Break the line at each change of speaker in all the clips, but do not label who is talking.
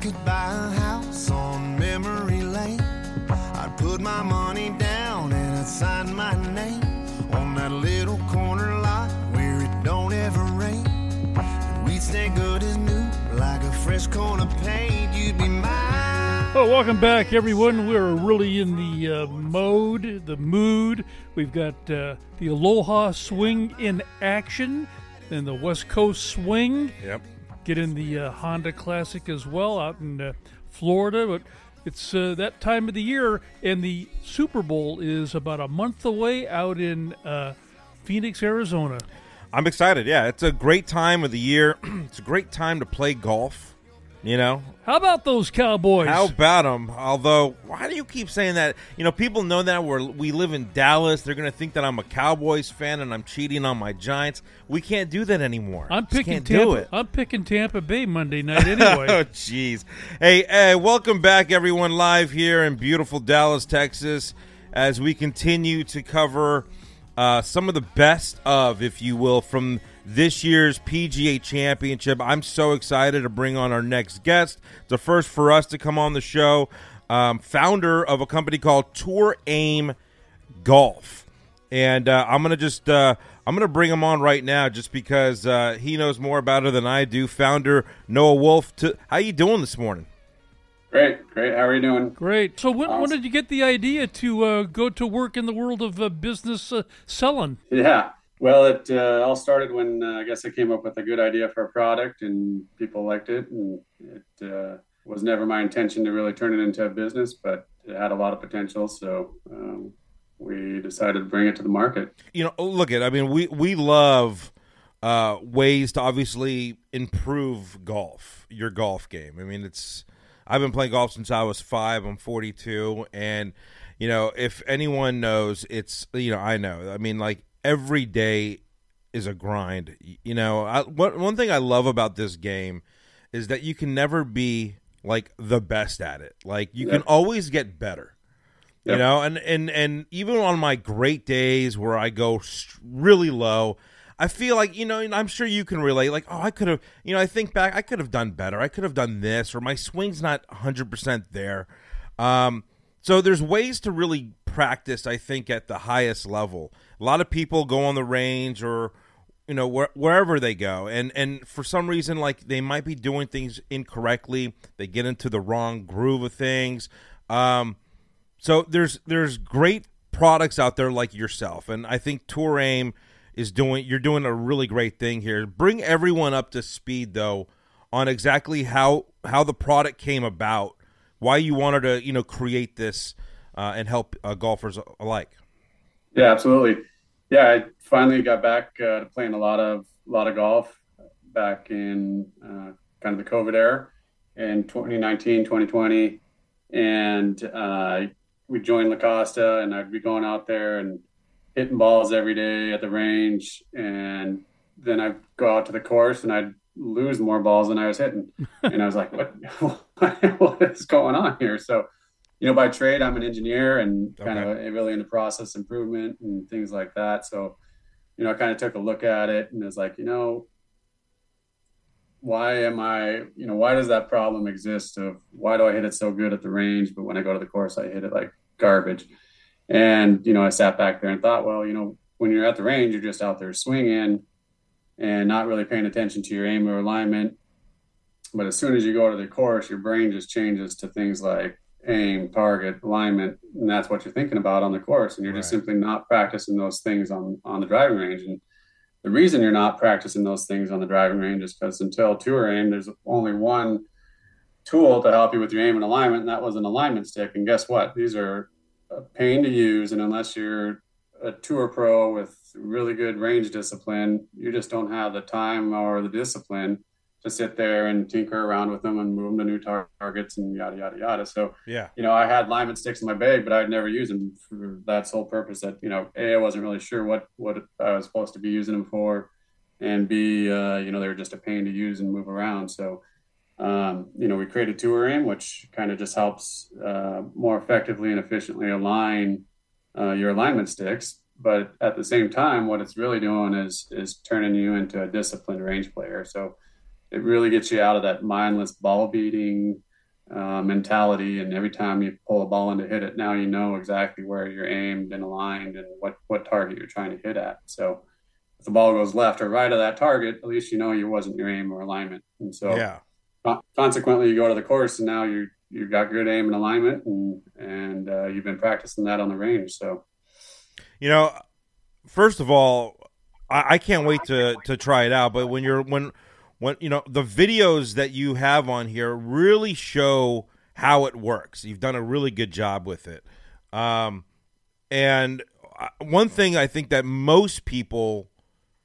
could buy a house on memory lane, I'd put my money down and I'd sign my name on that little corner lot where it don't ever rain. And we'd stay good as new, like a fresh coat of paint. You'd be mine.
Well, welcome back, everyone. We're really in the uh, mode, the mood. We've got uh, the Aloha Swing in action and the West Coast Swing.
Yep.
Get in the uh, Honda Classic as well out in uh, Florida. But it's uh, that time of the year, and the Super Bowl is about a month away out in uh, Phoenix, Arizona.
I'm excited. Yeah, it's a great time of the year. it's a great time to play golf. You know,
How about those Cowboys?
how about them? Although, why do you keep saying that? You know, people know that we're, we live in Dallas. They're going to think that I'm a Cowboys fan and I'm cheating on my Giants. We can't do that anymore.
I'm
Just
picking
can't
Tampa.
do it.
I'm picking Tampa Bay Monday night anyway.
oh, jeez. Hey, hey, welcome back, everyone, live here in beautiful Dallas, Texas, as we continue to cover uh, some of the best of, if you will, from this year's PGA Championship. I'm so excited to bring on our next guest. It's a first for us to come on the show. Um, founder of a company called Tour Aim Golf. And uh, I'm gonna just uh, I'm gonna bring him on right now, just because uh, he knows more about it than I do. Founder Noah Wolf, to, how you doing this morning?
Great, great. How are you doing?
Great. So when, when did you get the idea to uh, go to work in the world of uh, business uh, selling?
Yeah. Well, it uh, all started when uh, I guess I came up with a good idea for a product and people liked it. And it uh, was never my intention to really turn it into a business, but it had a lot of potential. So um, we decided to bring it to the market.
You know, look at I mean, we we love uh, ways to obviously improve golf, your golf game. I mean, it's I've been playing golf since I was five. I'm 42, and you know, if anyone knows, it's you know, I know. I mean, like every day is a grind. You know, I, one one thing I love about this game is that you can never be like the best at it. Like you can always get better. You know, and and and even on my great days where I go really low, I feel like you know, and I'm sure you can relate. Like, oh, I could have, you know, I think back, I could have done better. I could have done this, or my swing's not 100 percent there. Um, so there's ways to really practice. I think at the highest level, a lot of people go on the range or you know where, wherever they go. And and for some reason like they might be doing things incorrectly. They get into the wrong groove of things. Um so there's there's great products out there like yourself. And i think tour aim is doing you're doing a really great thing here. Bring everyone up to speed though on exactly how how the product came about why you wanted to you know create this uh, and help uh, golfers alike
Yeah, absolutely. Yeah, I finally got back uh, to playing a lot of a lot of golf back in uh, kind of the COVID era in 2019, 2020, and uh, we joined La Costa, and I'd be going out there and hitting balls every day at the range, and then I'd go out to the course and I'd lose more balls than I was hitting, and I was like, what what is going on here? So you know, by trade, I'm an engineer and kind of really into process improvement and things like that. So, you know, I kind of took a look at it and was like, you know, why am I, you know, why does that problem exist of why do I hit it so good at the range, but when I go to the course, I hit it like garbage? And, you know, I sat back there and thought, well, you know, when you're at the range, you're just out there swinging and not really paying attention to your aim or alignment. But as soon as you go to the course, your brain just changes to things like aim, target, alignment, and that's what you're thinking about on the course. And you're just simply not practicing those things on on the driving range. And the reason you're not practicing those things on the driving range is because until tour aim, there's only one tool to help you with your aim and alignment, and that was an alignment stick. And guess what? These are a pain to use, and unless you're a tour pro with really good range discipline, you just don't have the time or the discipline to sit there and tinker around with them and move them to new tar- targets and yada yada yada. So
yeah
you know, I had alignment sticks in my bag, but I'd never use them for that sole purpose. That you know, a I wasn't really sure what what I was supposed to be using them for, and b uh, you know they were just a pain to use and move around. So um, you know, we created Tour Aim, which kind of just helps uh, more effectively and efficiently align uh, your alignment sticks. But at the same time, what it's really doing is is turning you into a disciplined range player. So it really gets you out of that mindless ball beating, uh, mentality. And every time you pull a ball in to hit it, now you know exactly where you're aimed and aligned and what, what target you're trying to hit at. So if the ball goes left or right of that target, at least you know you wasn't your aim or alignment. And so
yeah.
consequently, you go to the course and now you you got good aim and alignment, and and uh, you've been practicing that on the range. So,
you know, first of all, I, I can't wait to to try it out. But when you're when when you know the videos that you have on here really show how it works. You've done a really good job with it. Um, and uh, one thing I think that most people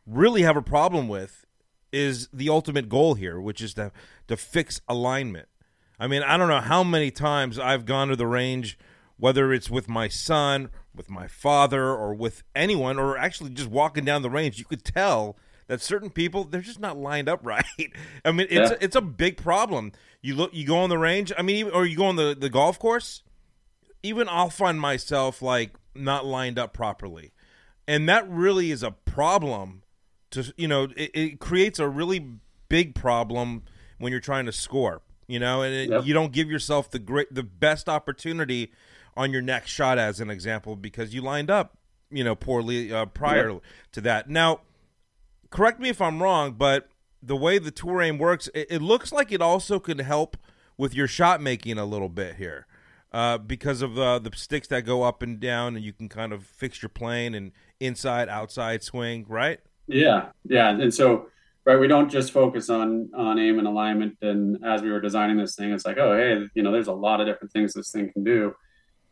really have a problem with is the ultimate goal here, which is to to fix alignment. I mean, I don't know how many times I've gone to the range, whether it's with my son, with my father, or with anyone, or actually just walking down the range. You could tell that certain people they're just not lined up right. I mean, it's yeah. it's a big problem. You look, you go on the range. I mean, or you go on the the golf course. Even I'll find myself like not lined up properly, and that really is a problem. To you know, it, it creates a really big problem when you're trying to score. You know, and it, yep. you don't give yourself the great, the best opportunity on your next shot, as an example, because you lined up, you know, poorly uh, prior yep. to that. Now correct me if I'm wrong, but the way the tour aim works, it, it looks like it also could help with your shot making a little bit here. Uh, because of the the sticks that go up and down, and you can kind of fix your plane and inside, outside swing, right?
Yeah, yeah, and so right, we don't just focus on on aim and alignment. And as we were designing this thing, it's like, oh, hey, you know, there's a lot of different things this thing can do,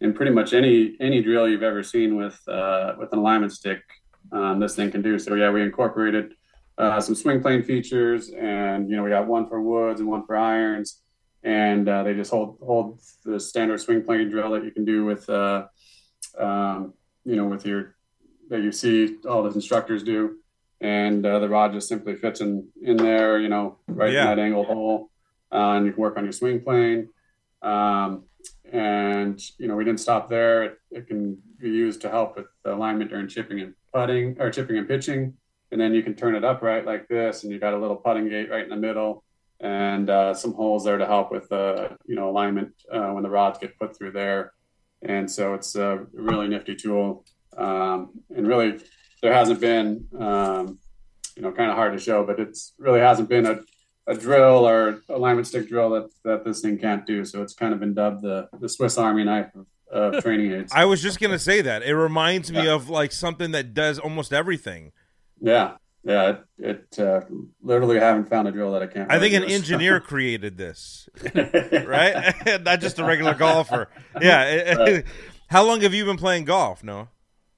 and pretty much any any drill you've ever seen with uh, with an alignment stick um, this thing can do. So yeah, we incorporated uh, some swing plane features, and you know we got one for woods and one for irons, and uh, they just hold hold the standard swing plane drill that you can do with uh, um, you know with your that you see all the instructors do, and uh, the rod just simply fits in in there, you know, right yeah. in that angle hole, uh, and you can work on your swing plane. Um, and you know we didn't stop there. It, it can be used to help with alignment during chipping and putting or chipping and pitching. And then you can turn it up right like this, and you got a little putting gate right in the middle, and uh, some holes there to help with uh, you know alignment uh, when the rods get put through there. And so it's a really nifty tool. Um, and really, there hasn't been um, you know kind of hard to show, but it's really hasn't been a a drill or alignment stick drill that, that this thing can't do. So it's kind of been dubbed the, the Swiss Army knife of uh, training aids.
I was just gonna say that it reminds me of like something that does almost everything.
Yeah, yeah. It, it uh, literally haven't found a drill that I can't.
I think an engineer created this, right? Not just a regular golfer. Yeah. Right. How long have you been playing golf? No.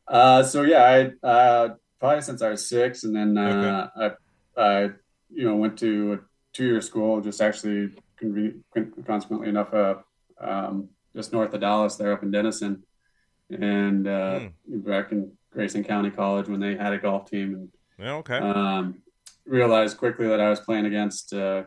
Uh, so yeah, I uh, probably since I was six, and then uh, okay. I, I, you know, went to a two-year school. Just actually, consequently enough, uh, um, just north of Dallas, there up in Denison, and uh, mm. back in Grayson County College when they had a golf team. And
yeah, okay.
Um, realized quickly that I was playing against uh,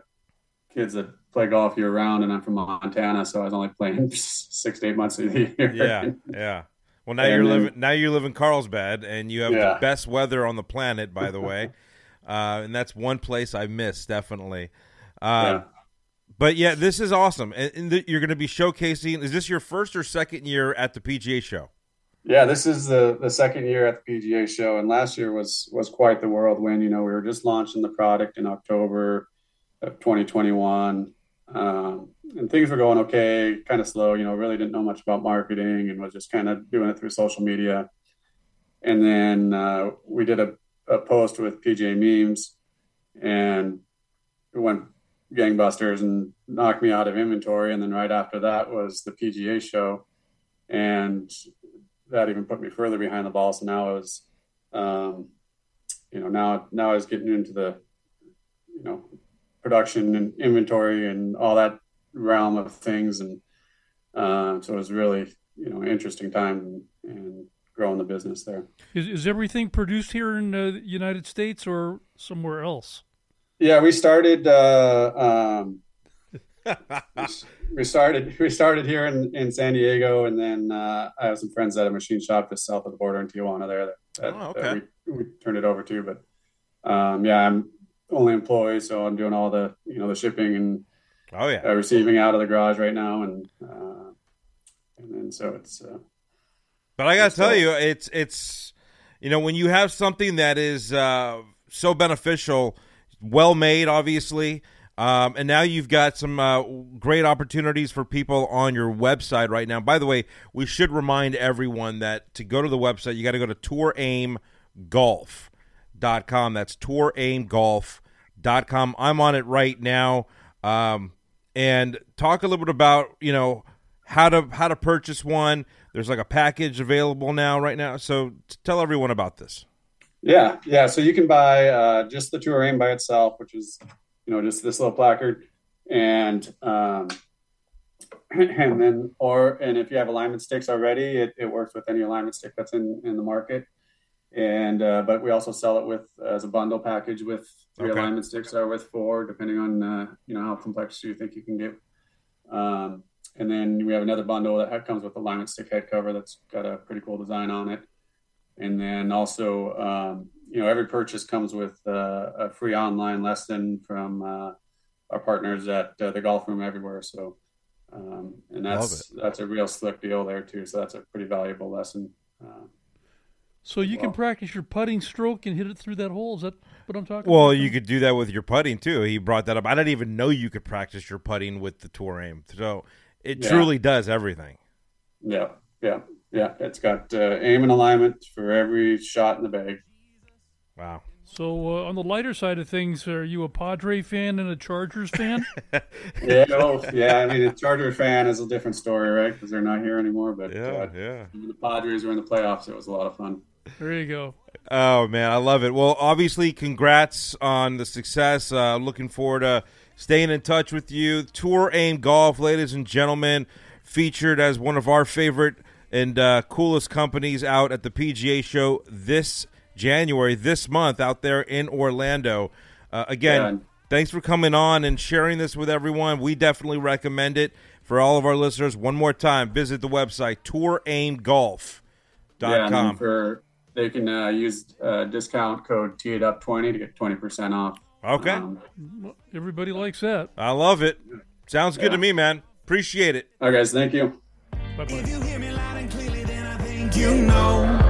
kids that play golf year round, and I'm from Montana, so I was only playing six to eight months of the
year. Yeah, yeah. Well, now and you're then, living now you live in Carlsbad, and you have yeah. the best weather on the planet, by the way. uh, and that's one place I miss definitely. Uh, yeah. But yeah, this is awesome, and, the, you're going to be showcasing. Is this your first or second year at the PGA show?
Yeah, this is the the second year at the PGA show, and last year was was quite the whirlwind. You know, we were just launching the product in October of 2021, um, and things were going okay, kind of slow. You know, really didn't know much about marketing, and was just kind of doing it through social media. And then uh, we did a, a post with PGA memes, and it went gangbusters and knocked me out of inventory. And then right after that was the PGA show, and that even put me further behind the ball. So now I was, um, you know, now now I was getting into the, you know, production and inventory and all that realm of things, and uh, so it was really you know interesting time and, growing the business there.
Is, is everything produced here in the United States or somewhere else?
Yeah, we started. Uh, um, we started. We started here in, in San Diego, and then uh, I have some friends at a machine shop just south of the border in Tijuana. There, that, that, oh, okay. that we, we, turned it over to. But um, yeah, I'm only employee, so I'm doing all the you know the shipping and
Oh yeah.
uh, receiving out of the garage right now, and uh, and then so it's uh,
But I got to
So-
tell you, it's it's you know when you have something that is uh, so beneficial, well made, obviously, um, and now you've got some uh, great opportunities for people on your website right now. By the way, we should remind everyone that to go to the website, you got to go to touraimgolf.com. That's touraimgolf.com. I'm on it right now. Um, and talk a little bit about you know how to how to purchase one. There's like a package available now right now. So tell everyone about this.
Yeah, yeah. So you can buy uh, just the Tour Aim by itself, which is you know just this little placard, and um, and then or and if you have alignment sticks already, it, it works with any alignment stick that's in in the market. And uh, but we also sell it with as a bundle package with three
Okay.
alignment sticks or with four, depending on uh, you know how complex you think you can get. Um, and then we have another bundle that comes with alignment stick head cover that's got a pretty cool design on it. And then also, um, you know, every purchase comes with uh, a free online lesson from uh, our partners at uh, the Golf Room Everywhere. So, um, and that's that's a real slick deal there too. So that's a pretty valuable lesson. Uh,
So you can practice your putting stroke and hit it through that hole. Is that what I'm talking
Well,
about?
you could do that with your putting too. He brought that up. I didn't even know you could practice your putting with the Tour Aim. So it
Yeah.
truly does everything.
yeah, yeah, yeah. It's got uh, aim and alignment for every shot in the bag.
Wow.
So uh, on the lighter side of things, are you a Padre fan and a Chargers fan?
Yeah, well, yeah. I mean, a Charger fan is a different story, right? Because they're not here anymore. But
Yeah,
uh,
yeah.
when the Padres were in the playoffs. It was a lot of fun.
there you go.
Oh man, I love it. Well, obviously, congrats on the success. Uh, looking forward to staying in touch with you. Tour Aim Golf, ladies and gentlemen, featured as one of our favorite and uh, coolest companies out at the PGA Show this January, this month, out there in Orlando. Uh, again,
Yeah.
thanks for coming on and sharing this with everyone. We definitely recommend it for all of our listeners. One more time, visit the website touraimgolf.com.
Yeah, and then for they can uh, use uh, discount code Tee It Up twenty to get twenty percent off.
Okay.
Um,
Everybody likes that.
I love it. Sounds good to me, man. Appreciate it.
all right, guys. Thank you.
Bye bye.
You know.